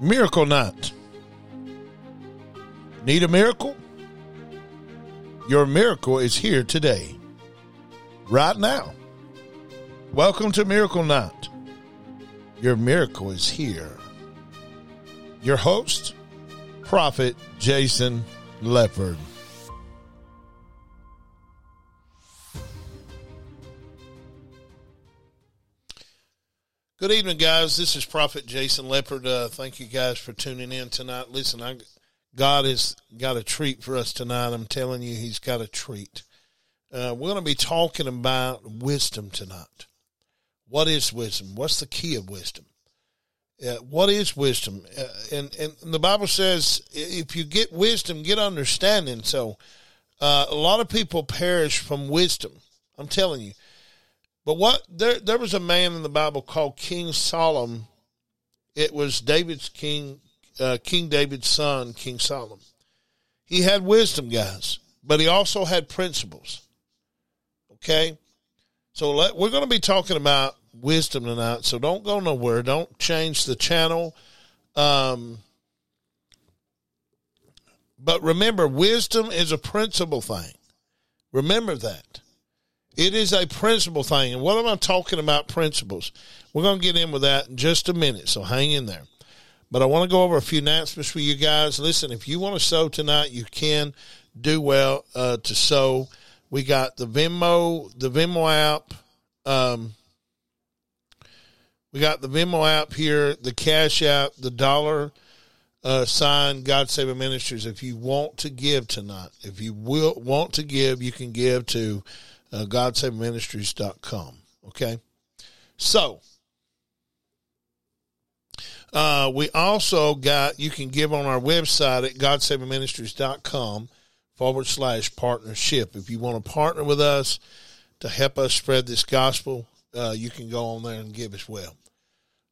Miracle Night. Need a miracle? Your miracle is here today, right now. Welcome to Miracle Night. Your miracle is here. Your host, Prophet Jason Leopard. Good evening, guys. This is Prophet Jason Leopard. Uh, thank you guys for tuning in tonight. Listen, I, God has got a treat for us tonight. I'm telling you, He's got a treat. Uh, we're going to be talking about wisdom tonight. What is wisdom? What's the key of wisdom? Uh, what is wisdom? Uh, and, and the Bible says if you get wisdom, get understanding. So uh, a lot of people perish from wisdom. I'm telling you. But what there there was a man in the Bible called King Solomon. It was David's king, uh, King David's son, King Solomon. He had wisdom, guys, but he also had principles. Okay, so let, we're going to be talking about wisdom tonight. So don't go nowhere. Don't change the channel. Um, but remember, wisdom is a principle thing. Remember that. It is a principle thing. And what am I talking about principles? We're going to get in with that in just a minute, so hang in there. But I want to go over a few announcements for you guys. Listen, if you want to sow tonight, you can do well uh, to sow. We got the Venmo, the Venmo app. Um, we got the Venmo app here, the Cash app, the dollar uh, sign, God Saving Ministries. If you want to give tonight, if you will want to give, you can give to uh, GodSavingMinistries.com. Okay. So, uh, we also got, you can give on our website at GodSavingMinistries.com forward slash partnership. If you want to partner with us to help us spread this gospel, uh, you can go on there and give as well.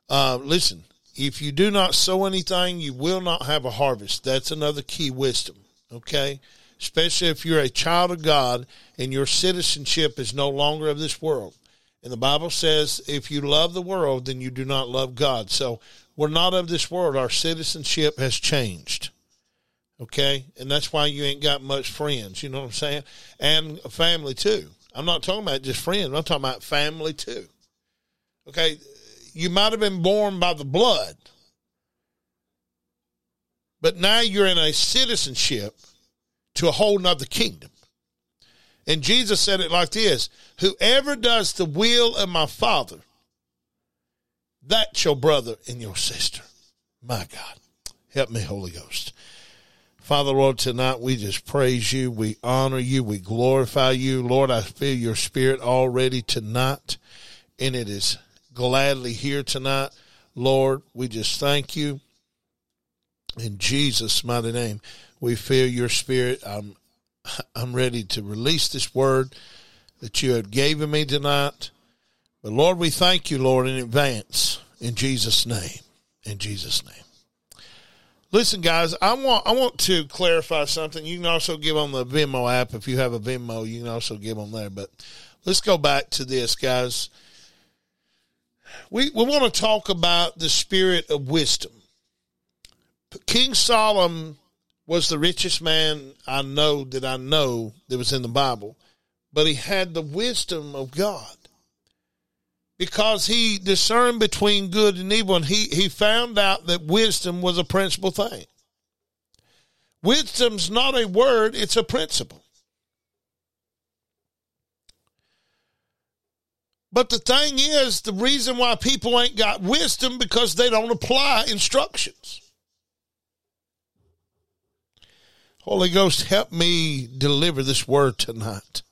Uh, listen, if you do not sow anything, you will not have a harvest. That's another key wisdom. Okay especially if you're a child of God and your citizenship is no longer of this world. And the Bible says, if you love the world, then you do not love God. So we're not of this world. Our citizenship has changed. Okay? And that's why you ain't got much friends. You know what I'm saying? And family too. I'm not talking about just friends. I'm talking about family too. Okay? You might have been born by the blood, but now you're in a citizenship to a whole nother kingdom. And Jesus said it like this Whoever does the will of my Father, that's your brother and your sister. My God. Help me, Holy Ghost. Father, Lord, tonight we just praise you. We honor you. We glorify you. Lord, I feel your spirit already tonight, and it is gladly here tonight. Lord, we just thank you in Jesus' mighty name we feel your spirit. I'm I'm ready to release this word that you have given me tonight. But Lord, we thank you, Lord, in advance in Jesus' name. In Jesus' name. Listen, guys, I want I want to clarify something. You can also give on the Venmo app if you have a Venmo. You can also give on there. But let's go back to this, guys. We we want to talk about the spirit of wisdom. King Solomon was the richest man I know that I know that was in the Bible, but he had the wisdom of God because he discerned between good and evil and he, he found out that wisdom was a principal thing. Wisdom's not a word, it's a principle. But the thing is, the reason why people ain't got wisdom because they don't apply instructions. Holy Ghost, help me deliver this word tonight.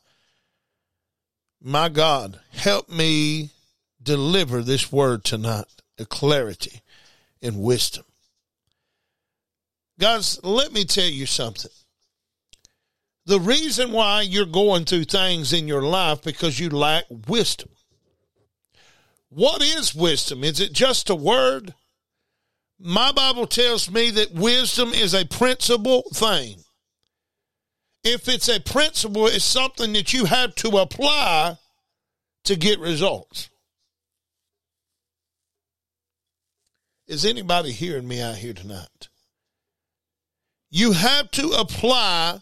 My God, help me deliver this word tonight, a clarity and wisdom. Guys, let me tell you something. The reason why you're going through things in your life because you lack wisdom. What is wisdom? Is it just a word? My Bible tells me that wisdom is a principal thing if it's a principle, it's something that you have to apply to get results. Is anybody hearing me out here tonight? You have to apply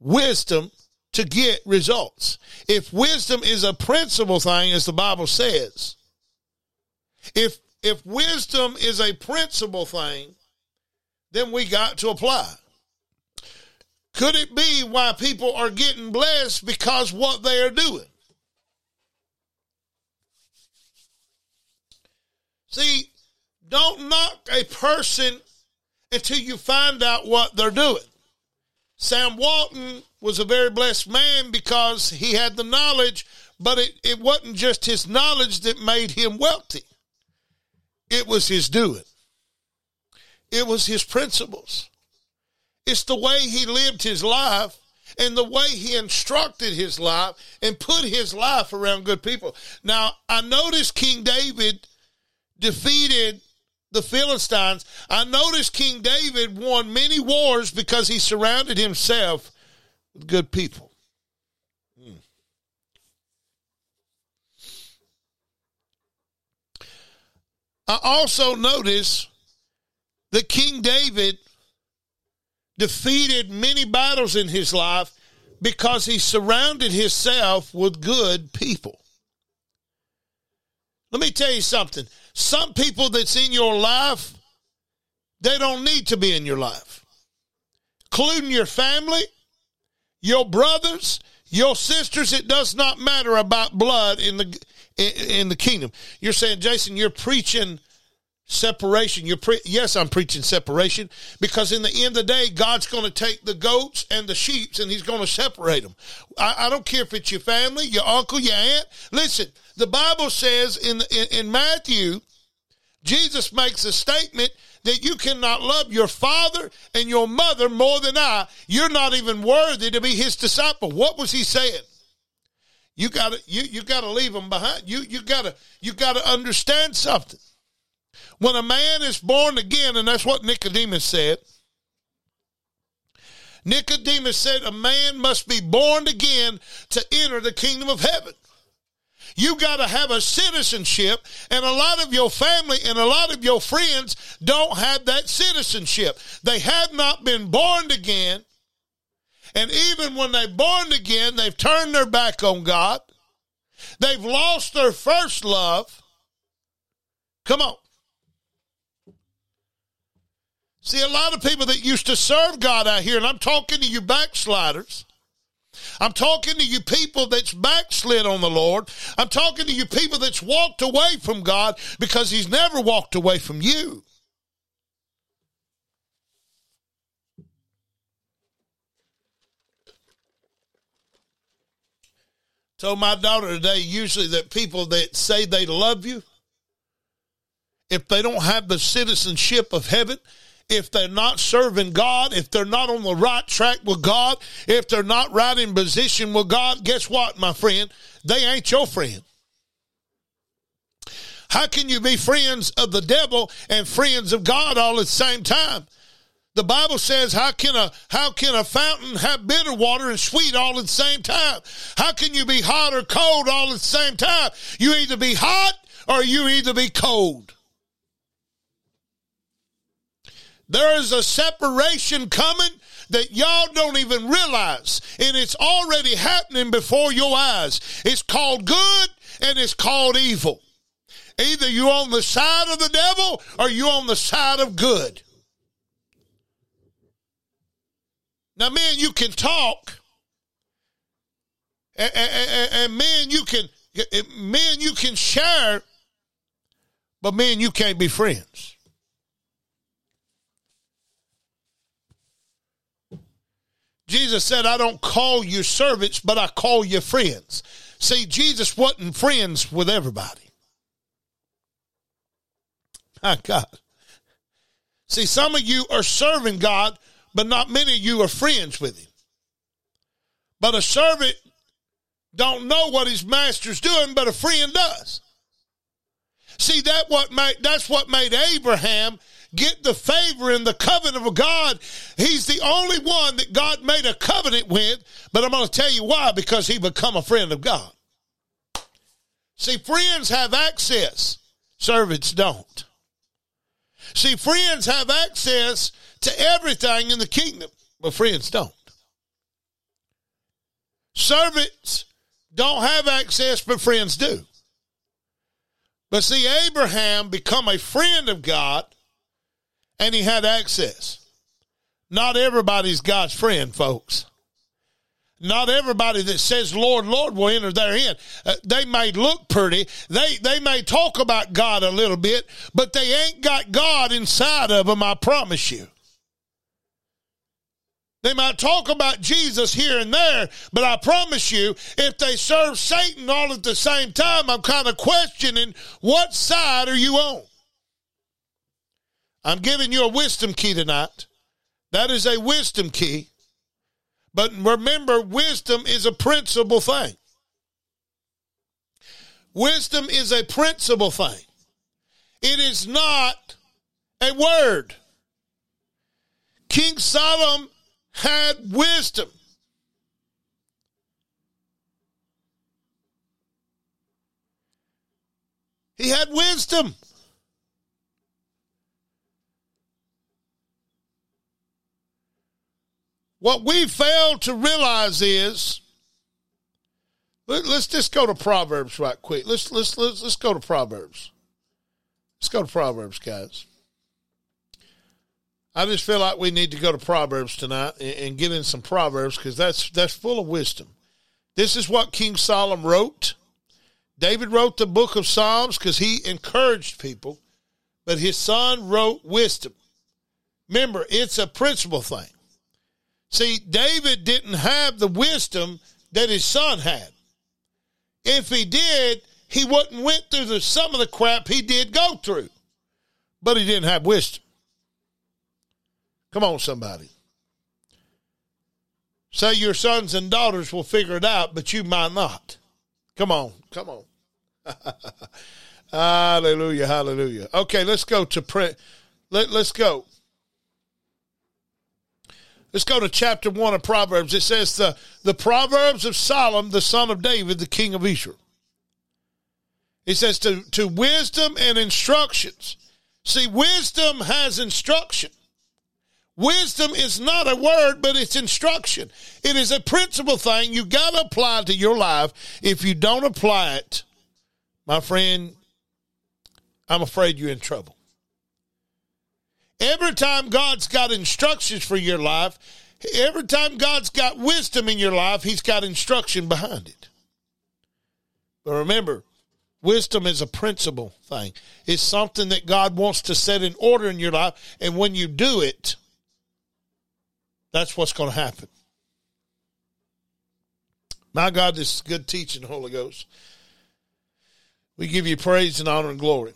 wisdom to get results. If wisdom is a principle thing, as the Bible says, if if wisdom is a principle thing, then we got to apply. Could it be why people are getting blessed because what they are doing? See, don't knock a person until you find out what they're doing. Sam Walton was a very blessed man because he had the knowledge, but it, it wasn't just his knowledge that made him wealthy. It was his doing. It was his principles. It's the way he lived his life and the way he instructed his life and put his life around good people. Now, I noticed King David defeated the Philistines. I noticed King David won many wars because he surrounded himself with good people. Hmm. I also notice that King David defeated many battles in his life because he surrounded himself with good people. Let me tell you something. Some people that's in your life, they don't need to be in your life, including your family, your brothers, your sisters. It does not matter about blood in the in the kingdom. You're saying, Jason, you're preaching separation. You're pre- yes, I'm preaching separation because in the end of the day, God's going to take the goats and the sheep and He's going to separate them. I, I, don't care if it's your family, your uncle, your aunt. Listen, the Bible says in, in, in Matthew, Jesus makes a statement that you cannot love your father and your mother more than I. You're not even worthy to be His disciple. What was He saying? You gotta you you gotta leave them behind. You you gotta you gotta understand something. When a man is born again, and that's what Nicodemus said. Nicodemus said a man must be born again to enter the kingdom of heaven. You got to have a citizenship, and a lot of your family and a lot of your friends don't have that citizenship. They have not been born again. And even when they're born again, they've turned their back on God. They've lost their first love. Come on. See, a lot of people that used to serve God out here, and I'm talking to you backsliders. I'm talking to you people that's backslid on the Lord. I'm talking to you people that's walked away from God because He's never walked away from you. Told my daughter today, usually that people that say they love you, if they don't have the citizenship of heaven, if they're not serving God, if they're not on the right track with God, if they're not right in position with God, guess what, my friend? They ain't your friend. How can you be friends of the devil and friends of God all at the same time? The Bible says, how can a how can a fountain have bitter water and sweet all at the same time? How can you be hot or cold all at the same time? You either be hot or you either be cold. There is a separation coming that y'all don't even realize. And it's already happening before your eyes. It's called good and it's called evil. Either you're on the side of the devil or you're on the side of good. Now, man, you can talk, and, and, man, you can, man, you can share, but man, you can't be friends. Jesus said, I don't call you servants, but I call you friends. See, Jesus wasn't friends with everybody. My God. See, some of you are serving God, but not many of you are friends with him. But a servant don't know what his master's doing, but a friend does. See, that what made that's what made Abraham get the favor in the covenant of God. He's the only one that God made a covenant with, but I'm going to tell you why because he become a friend of God. See, friends have access, servants don't. See, friends have access to everything in the kingdom, but friends don't. Servants don't have access, but friends do. But see, Abraham become a friend of God and he had access. Not everybody's God's friend, folks. Not everybody that says Lord, Lord will enter therein. Uh, they may look pretty. They they may talk about God a little bit, but they ain't got God inside of them. I promise you. They might talk about Jesus here and there, but I promise you, if they serve Satan all at the same time, I'm kind of questioning what side are you on? I'm giving you a wisdom key tonight. That is a wisdom key. But remember, wisdom is a principal thing. Wisdom is a principal thing. It is not a word. King Solomon had wisdom. He had wisdom. What we fail to realize is let, us just go to Proverbs right quick. Let's let's let's let's go to Proverbs. Let's go to Proverbs, guys. I just feel like we need to go to Proverbs tonight and, and get in some Proverbs because that's that's full of wisdom. This is what King Solomon wrote. David wrote the book of Psalms because he encouraged people, but his son wrote wisdom. Remember, it's a principle thing. See, David didn't have the wisdom that his son had. If he did, he wouldn't went through the, some of the crap he did go through. But he didn't have wisdom. Come on, somebody. Say your sons and daughters will figure it out, but you might not. Come on, come on. hallelujah, hallelujah. Okay, let's go to print. Let, let's go. Let's go to chapter 1 of Proverbs. It says, the, the Proverbs of Solomon, the son of David, the king of Israel. It says, to, to wisdom and instructions. See, wisdom has instruction. Wisdom is not a word, but it's instruction. It is a principle thing you got to apply to your life. If you don't apply it, my friend, I'm afraid you're in trouble. Every time God's got instructions for your life, every time God's got wisdom in your life, He's got instruction behind it. But remember, wisdom is a principle thing. It's something that God wants to set in order in your life. And when you do it, that's what's going to happen. My God, this is good teaching, Holy Ghost. We give you praise and honor and glory.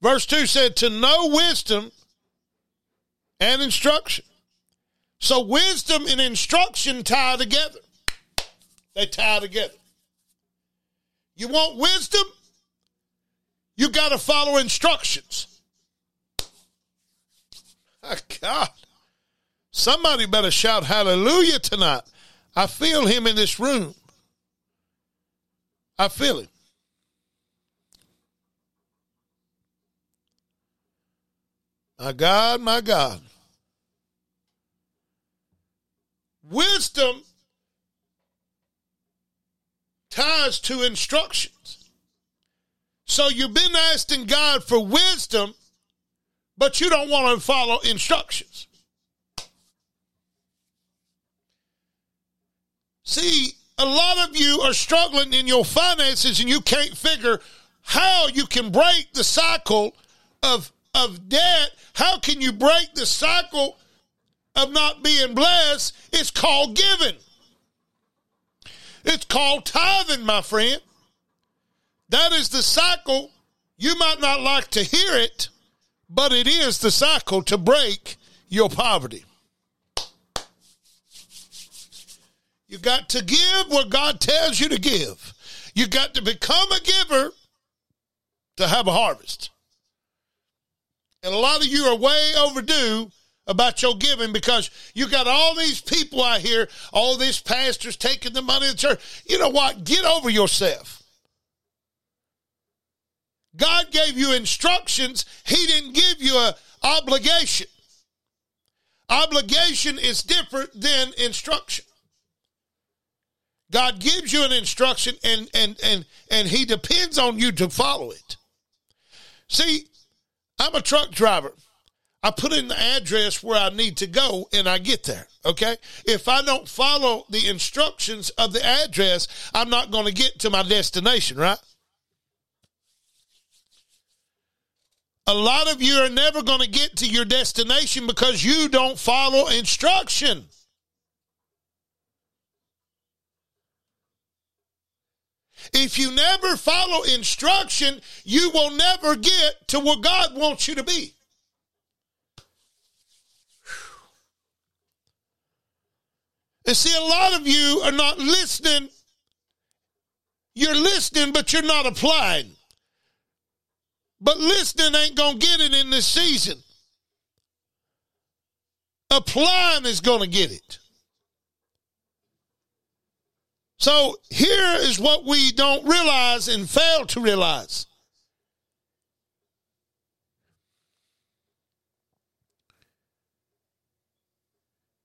Verse 2 said, To know wisdom and instruction. So wisdom and instruction tie together. They tie together. You want wisdom? You got to follow instructions. My God. Somebody better shout hallelujah tonight. I feel him in this room. I feel him. My God, my God. Wisdom ties to instructions. So you've been asking God for wisdom but you don't want to follow instructions. See, a lot of you are struggling in your finances and you can't figure how you can break the cycle of, of debt. How can you break the cycle of not being blessed? It's called giving. It's called tithing, my friend. That is the cycle. You might not like to hear it, but it is the cycle to break your poverty. You got to give what God tells you to give. You got to become a giver to have a harvest. And a lot of you are way overdue about your giving because you got all these people out here, all these pastors taking the money of the church. You know what? Get over yourself. God gave you instructions, He didn't give you an obligation. Obligation is different than instruction. God gives you an instruction and and and and he depends on you to follow it. See, I'm a truck driver. I put in the address where I need to go and I get there. Okay. If I don't follow the instructions of the address, I'm not going to get to my destination, right? A lot of you are never going to get to your destination because you don't follow instruction. If you never follow instruction, you will never get to where God wants you to be. And see, a lot of you are not listening. You're listening, but you're not applying. But listening ain't going to get it in this season. Applying is going to get it. So here is what we don't realize and fail to realize.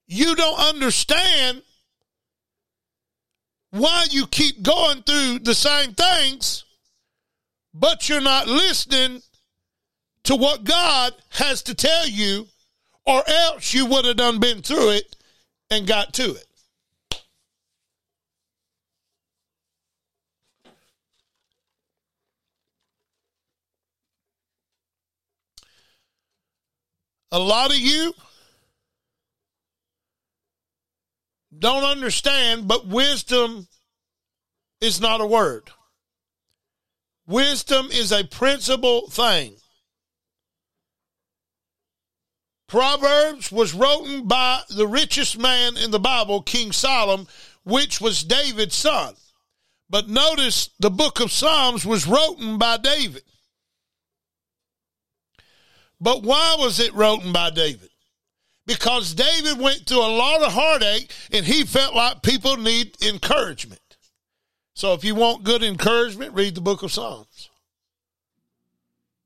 You don't understand why you keep going through the same things, but you're not listening to what God has to tell you, or else you would have done been through it and got to it. A lot of you don't understand, but wisdom is not a word. Wisdom is a principle thing. Proverbs was written by the richest man in the Bible, King Solomon, which was David's son. But notice the book of Psalms was written by David. But why was it written by David? Because David went through a lot of heartache and he felt like people need encouragement. So if you want good encouragement, read the book of Psalms.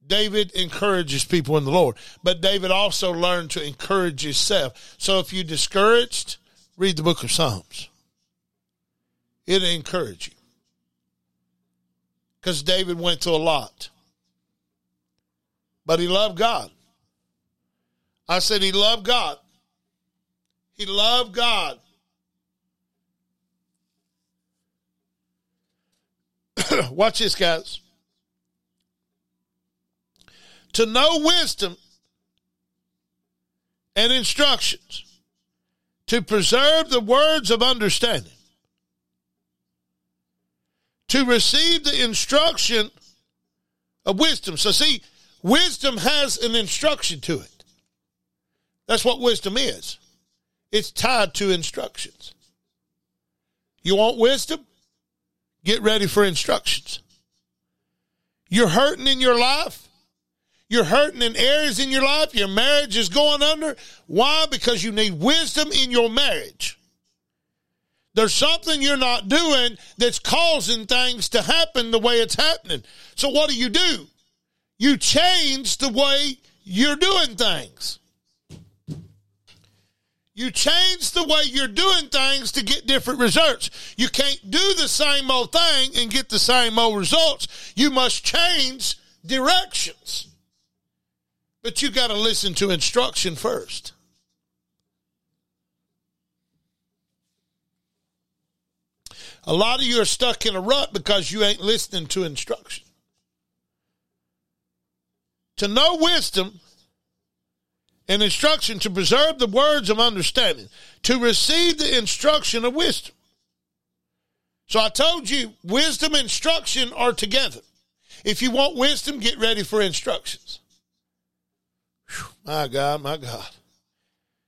David encourages people in the Lord, but David also learned to encourage himself. So if you're discouraged, read the book of Psalms. It'll encourage you. Because David went through a lot. But he loved God. I said he loved God. He loved God. Watch this, guys. To know wisdom and instructions, to preserve the words of understanding, to receive the instruction of wisdom. So, see, Wisdom has an instruction to it. That's what wisdom is. It's tied to instructions. You want wisdom? Get ready for instructions. You're hurting in your life. You're hurting in areas in your life. Your marriage is going under. Why? Because you need wisdom in your marriage. There's something you're not doing that's causing things to happen the way it's happening. So what do you do? You change the way you're doing things. You change the way you're doing things to get different results. You can't do the same old thing and get the same old results. You must change directions. But you got to listen to instruction first. A lot of you are stuck in a rut because you ain't listening to instruction to know wisdom and instruction to preserve the words of understanding, to receive the instruction of wisdom. So I told you, wisdom and instruction are together. If you want wisdom, get ready for instructions. Whew, my God, my God.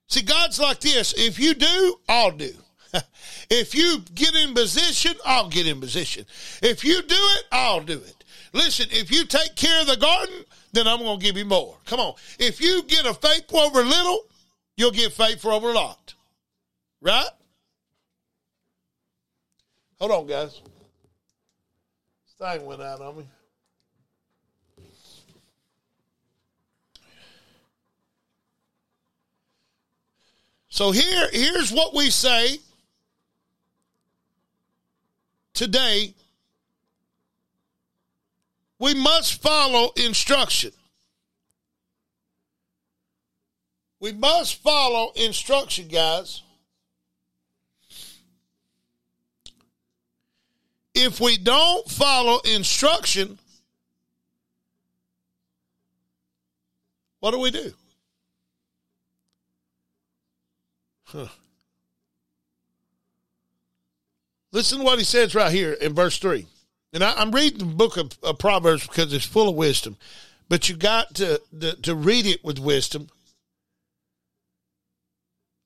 See, God's like this. If you do, I'll do. if you get in position, I'll get in position. If you do it, I'll do it. Listen, if you take care of the garden, then I'm going to give you more. Come on. If you get a faithful over little, you'll get faithful over a lot. Right? Hold on, guys. This thing went out on me. So here, here's what we say today we must follow instruction. We must follow instruction, guys. If we don't follow instruction, what do we do? Huh. Listen to what he says right here in verse 3. And I, am reading the book of, of, Proverbs because it's full of wisdom, but you got to, to, to read it with wisdom.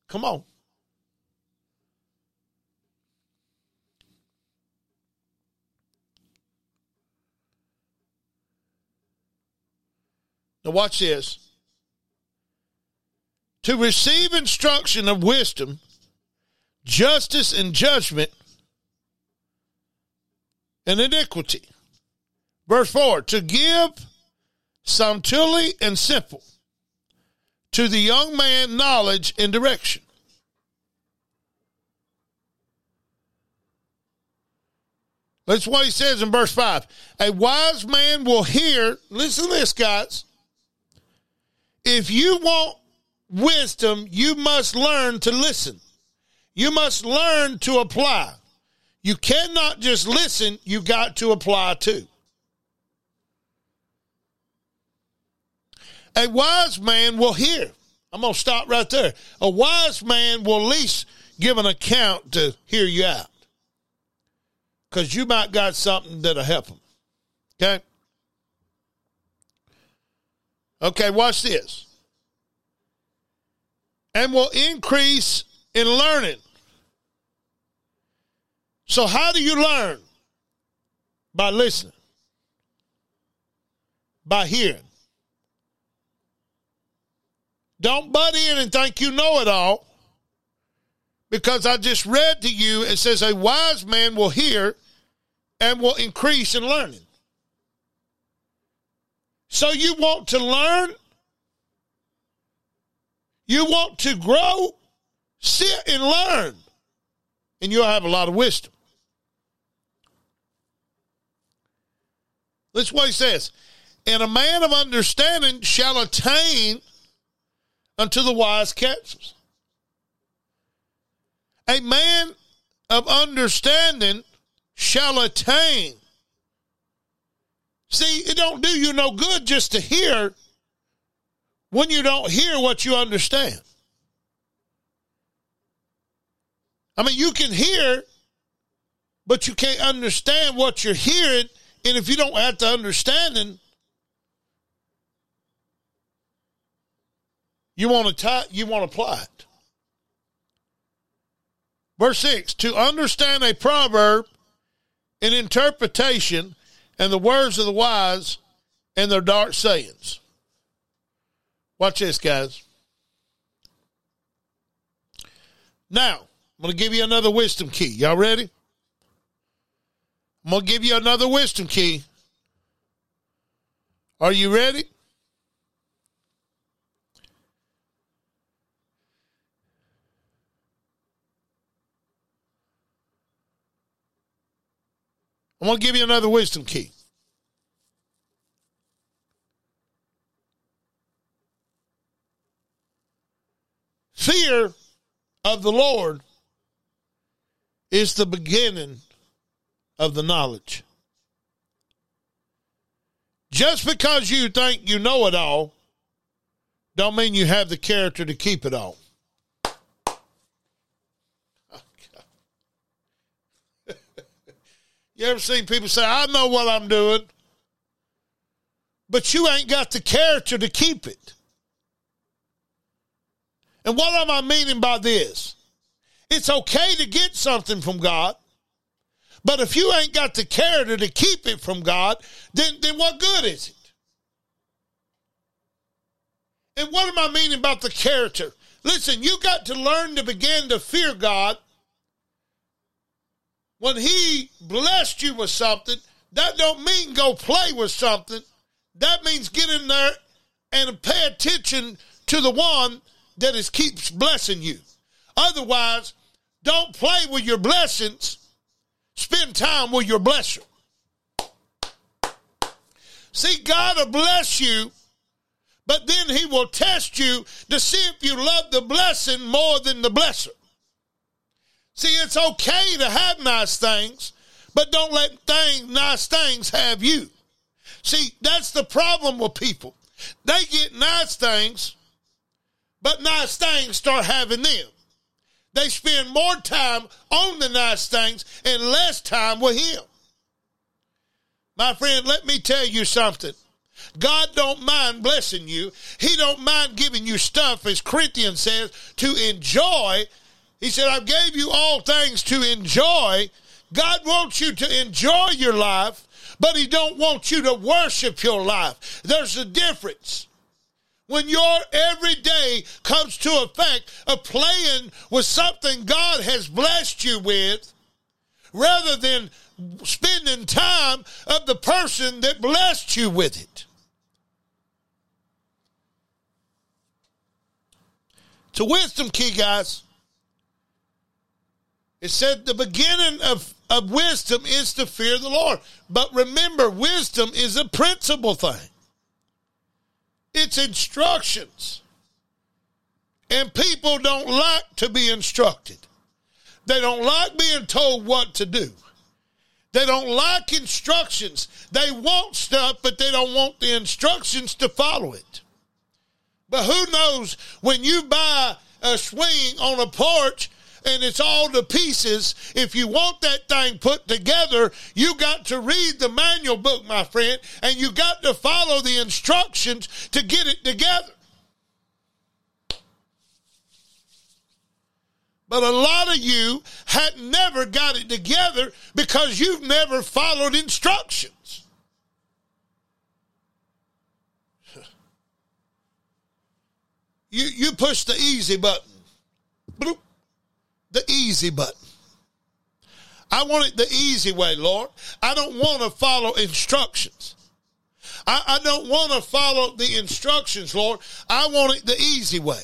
Come on. Now, watch this. To receive instruction of wisdom, justice, and judgment, and iniquity. Verse 4 To give subtly and simple, to the young man knowledge and direction. That's what he says in verse 5. A wise man will hear, listen to this, guys. If you want wisdom, you must learn to listen. You must learn to apply. You cannot just listen, you got to apply too. A wise man will hear. I'm going to stop right there. A wise man will at least give an account to hear you out. Because you might got something that'll help them. Okay? Okay, watch this. And will increase in learning. So, how do you learn? By listening, by hearing. Don't butt in and think you know it all. Because I just read to you, it says, a wise man will hear and will increase in learning. So you want to learn? You want to grow? Sit and learn. And you'll have a lot of wisdom. That's what he says. And a man of understanding shall attain unto the wise counsels. A man of understanding shall attain. See, it don't do you no good just to hear when you don't hear what you understand. I mean, you can hear, but you can't understand what you're hearing and if you don't have the understanding, you want to tie, you want to apply it. Verse 6 To understand a proverb, an interpretation, and the words of the wise and their dark sayings. Watch this, guys. Now, I'm going to give you another wisdom key. Y'all ready? I'm going to give you another wisdom key. Are you ready? I'm going to give you another wisdom key. Fear of the Lord is the beginning of the knowledge. Just because you think you know it all, don't mean you have the character to keep it all. you ever seen people say, I know what I'm doing, but you ain't got the character to keep it? And what am I meaning by this? It's okay to get something from God. But if you ain't got the character to keep it from God, then, then what good is it? And what am I meaning about the character? Listen, you got to learn to begin to fear God. When he blessed you with something, that don't mean go play with something. That means get in there and pay attention to the one that is keeps blessing you. Otherwise, don't play with your blessings. Spend time with your blesser. See, God will bless you, but then He will test you to see if you love the blessing more than the blesser. See, it's okay to have nice things, but don't let nice things have you. See, that's the problem with people. They get nice things, but nice things start having them. They spend more time on the nice things and less time with him. My friend, let me tell you something. God don't mind blessing you. He don't mind giving you stuff, as Corinthians says, to enjoy. He said, I gave you all things to enjoy. God wants you to enjoy your life, but he don't want you to worship your life. There's a difference. When your everyday comes to effect of playing with something God has blessed you with, rather than spending time of the person that blessed you with it. To wisdom key, guys. It said the beginning of, of wisdom is to fear the Lord. But remember, wisdom is a principal thing. It's instructions. And people don't like to be instructed. They don't like being told what to do. They don't like instructions. They want stuff, but they don't want the instructions to follow it. But who knows when you buy a swing on a porch and it's all to pieces, if you want that thing put together, you got to read the manual book, my friend, and you got to follow the instructions to get it together. But a lot of you had never got it together because you've never followed instructions. You, you push the easy button. Bloop. The easy button. I want it the easy way, Lord. I don't want to follow instructions. I, I don't want to follow the instructions, Lord. I want it the easy way.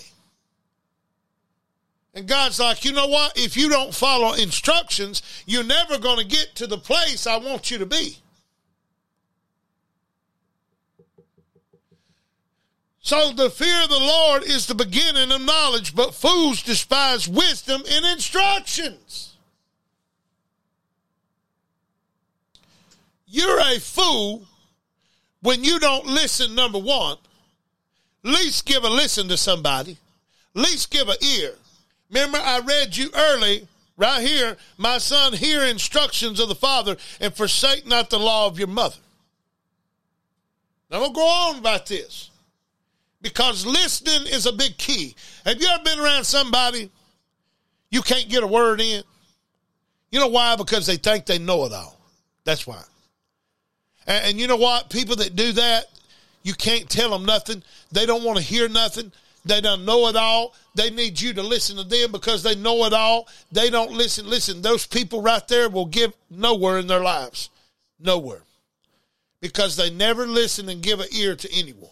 And God's like, you know what? If you don't follow instructions, you're never going to get to the place I want you to be. So the fear of the Lord is the beginning of knowledge, but fools despise wisdom and instructions. You're a fool when you don't listen, number one. Least give a listen to somebody. Least give an ear. Remember, I read you early, right here, my son, hear instructions of the Father and forsake not the law of your mother. Now, I'm going to go on about this because listening is a big key. Have you ever been around somebody you can't get a word in? You know why? Because they think they know it all. That's why. And, and you know what? People that do that, you can't tell them nothing. They don't want to hear nothing. They don't know it all. They need you to listen to them because they know it all. They don't listen. Listen, those people right there will give nowhere in their lives. Nowhere. Because they never listen and give an ear to anyone.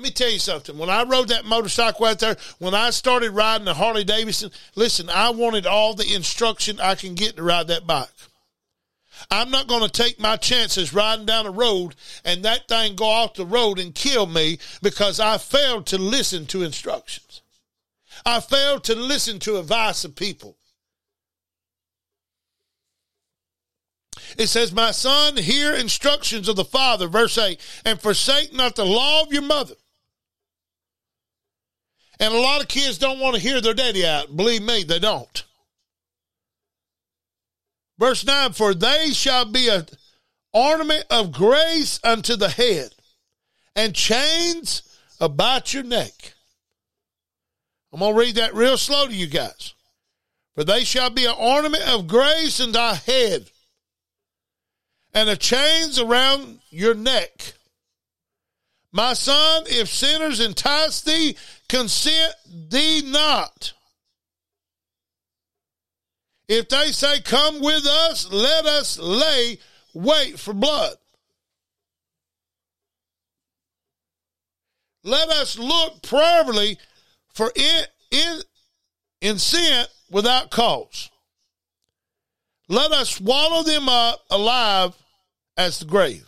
Let me tell you something. When I rode that motorcycle out there, when I started riding the Harley Davidson, listen, I wanted all the instruction I can get to ride that bike. I'm not going to take my chances riding down a road and that thing go off the road and kill me because I failed to listen to instructions. I failed to listen to advice of people. It says, My son, hear instructions of the Father, verse 8, and forsake not the law of your mother. And a lot of kids don't want to hear their daddy out. Believe me, they don't. Verse 9 For they shall be an ornament of grace unto the head, and chains about your neck. I'm going to read that real slow to you guys. For they shall be an ornament of grace unto thy head, and a chains around your neck. My son, if sinners entice thee, consent thee not. If they say, Come with us, let us lay wait for blood. Let us look prayerfully for in, in in sin without cause. Let us swallow them up alive as the grave.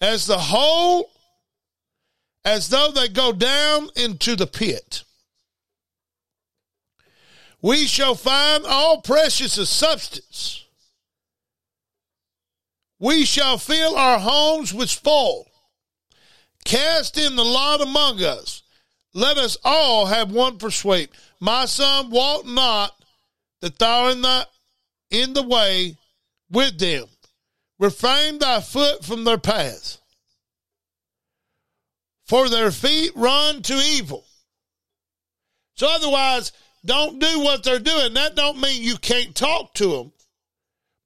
As the whole, as though they go down into the pit. We shall find all precious of substance. We shall fill our homes with spoil. Cast in the lot among us. Let us all have one for persuade. My son, walk not that thou art not in the way with them. Refrain thy foot from their paths. For their feet run to evil. So otherwise, don't do what they're doing. That don't mean you can't talk to them,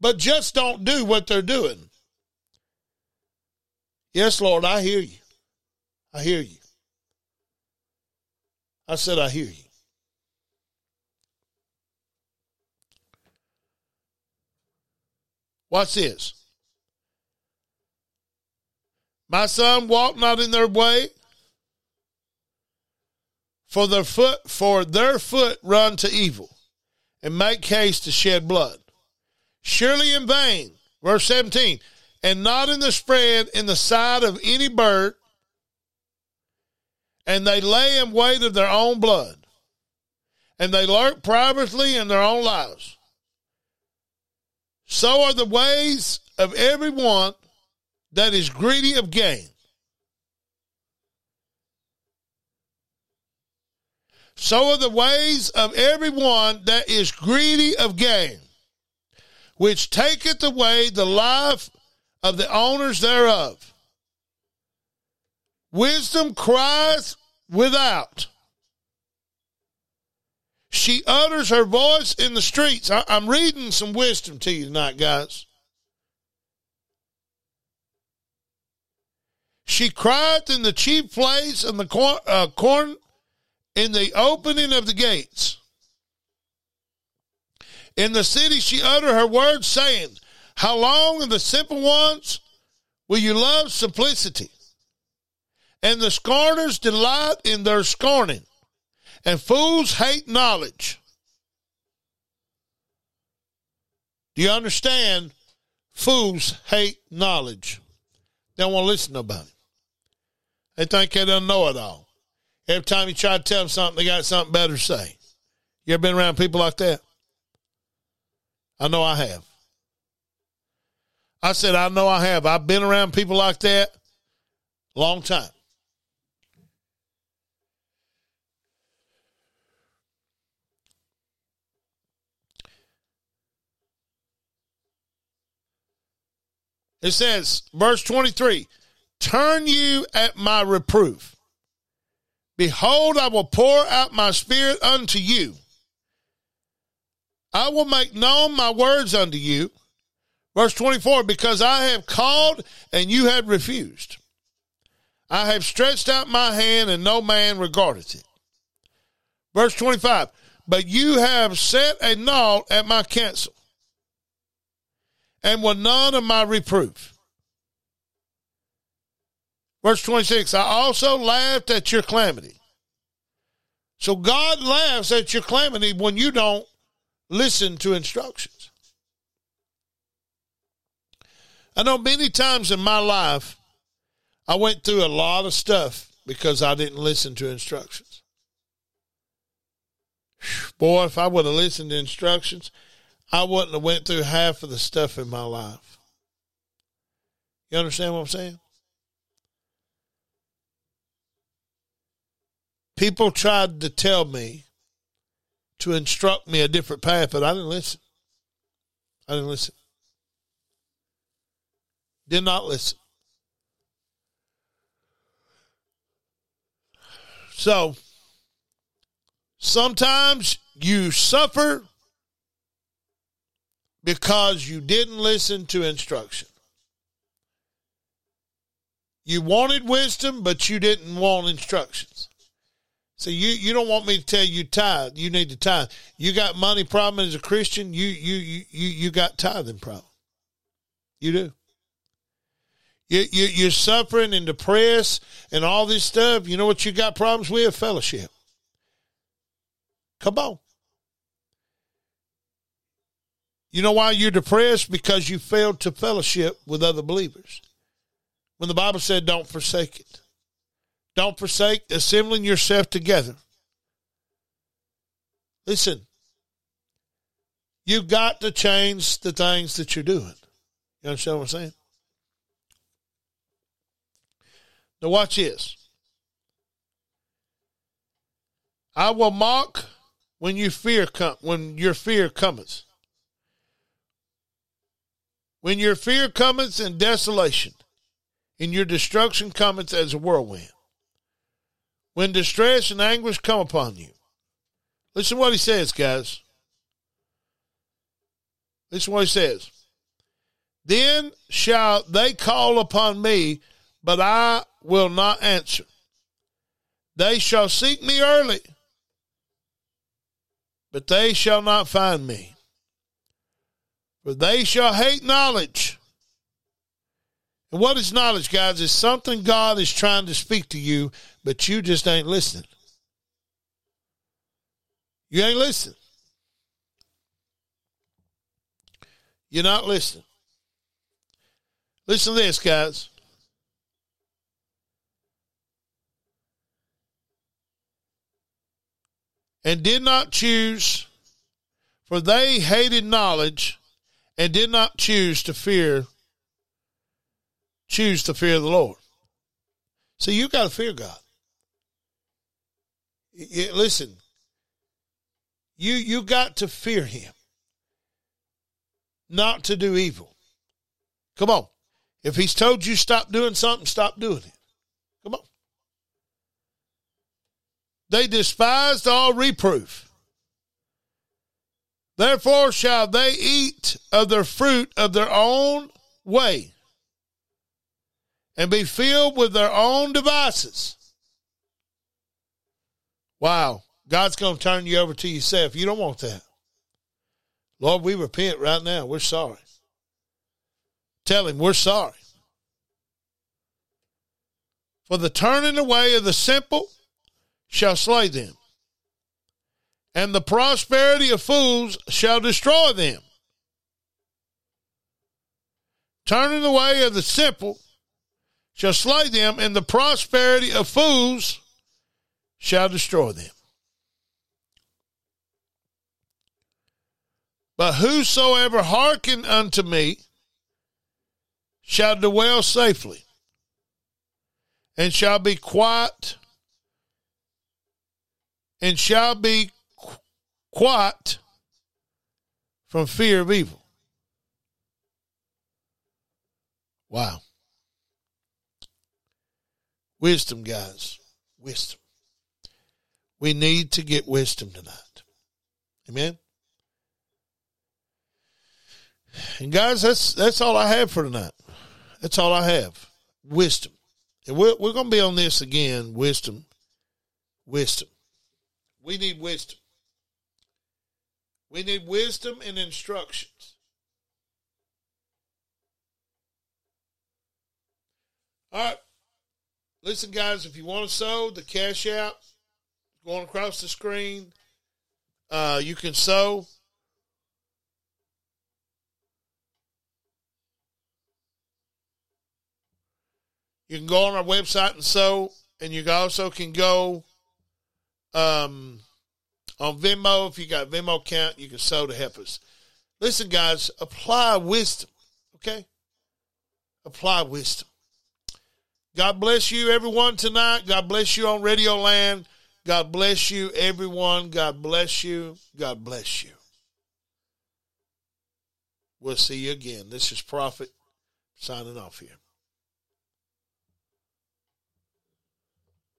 but just don't do what they're doing. Yes, Lord, I hear you. I hear you. I said, I hear you. Watch this. My son, walk not in their way, for their foot for their foot run to evil, and make haste to shed blood. Surely in vain, verse 17, and not in the spread in the sight of any bird, and they lay in wait of their own blood, and they lurk privately in their own lives. So are the ways of everyone that is greedy of gain. So are the ways of everyone that is greedy of gain, which taketh away the life of the owners thereof. Wisdom cries without. She utters her voice in the streets. I, am reading some wisdom to you tonight, guys. She cried in the chief place in the corn, uh, corn in the opening of the gates. In the city she uttered her words, saying, How long, in the simple ones, will you love simplicity? And the scorners delight in their scorning and fools hate knowledge. Do you understand? Fools hate knowledge. They don't want to listen to nobody. They think they don't know it all. Every time you try to tell them something, they got something better to say. You ever been around people like that? I know I have. I said, I know I have. I've been around people like that long time. It says, verse 23 Turn you at my reproof. Behold, I will pour out my spirit unto you. I will make known my words unto you. Verse 24 Because I have called and you have refused. I have stretched out my hand and no man regardeth it. Verse 25 But you have set a naught at my counsel and were none of my reproof. Verse 26 I also laughed at your calamity. So God laughs at your calamity when you don't listen to instructions. I know many times in my life, I went through a lot of stuff because I didn't listen to instructions. Boy, if I would have listened to instructions, I wouldn't have went through half of the stuff in my life. You understand what I'm saying? People tried to tell me to instruct me a different path, but I didn't listen. I didn't listen. Did not listen. So, sometimes you suffer because you didn't listen to instruction. You wanted wisdom, but you didn't want instructions. So you, you don't want me to tell you tithe. You need to tithe. You got money problem as a Christian. You you you you, you got tithing problem. You do. You, you you're suffering and depressed and all this stuff. You know what you got problems with? Fellowship. Come on. You know why you're depressed? Because you failed to fellowship with other believers. When the Bible said, don't forsake it. Don't forsake assembling yourself together. Listen, you've got to change the things that you're doing. You understand what I'm saying? Now, watch this. I will mock when you fear come when your fear cometh. When your fear cometh in desolation, and your destruction cometh as a whirlwind. When distress and anguish come upon you. Listen to what he says, guys. Listen what he says. Then shall they call upon me, but I will not answer. They shall seek me early, but they shall not find me. For they shall hate knowledge. And what is knowledge, guys? Is something God is trying to speak to you, but you just ain't listening. You ain't listening. You're not listening. Listen to this, guys. And did not choose, for they hated knowledge and did not choose to fear, choose to fear the Lord. See, you got to fear God. listen, you you got to fear Him, not to do evil. Come on. If he's told you stop doing something, stop doing it. Come on. They despised all reproof. Therefore shall they eat of the fruit of their own way and be filled with their own devices. Wow. God's going to turn you over to yourself. You don't want that. Lord, we repent right now. We're sorry. Tell him we're sorry. For the turning away of the simple shall slay them, and the prosperity of fools shall destroy them. Turning away of the simple shall slay them, and the prosperity of fools shall destroy them. But whosoever hearken unto me shall dwell safely, and shall be quiet, and shall be quiet from fear of evil. Wow. Wisdom, guys. Wisdom. We need to get wisdom tonight. Amen. And guys, that's that's all I have for tonight. That's all I have. Wisdom. And we're, we're going to be on this again. Wisdom. Wisdom. We need wisdom. We need wisdom and instructions. All right. Listen, guys, if you want to sow, the Cash App going across the screen. Uh, you can sow. You can go on our website and sow, and you also can go um, on Venmo. If you got Venmo account, you can sow to help us. Listen, guys, apply wisdom, okay? Apply wisdom. God bless you, everyone, tonight. God bless you on Radio Land. God bless you, everyone. God bless you. God bless you. We'll see you again. This is Prophet signing off here.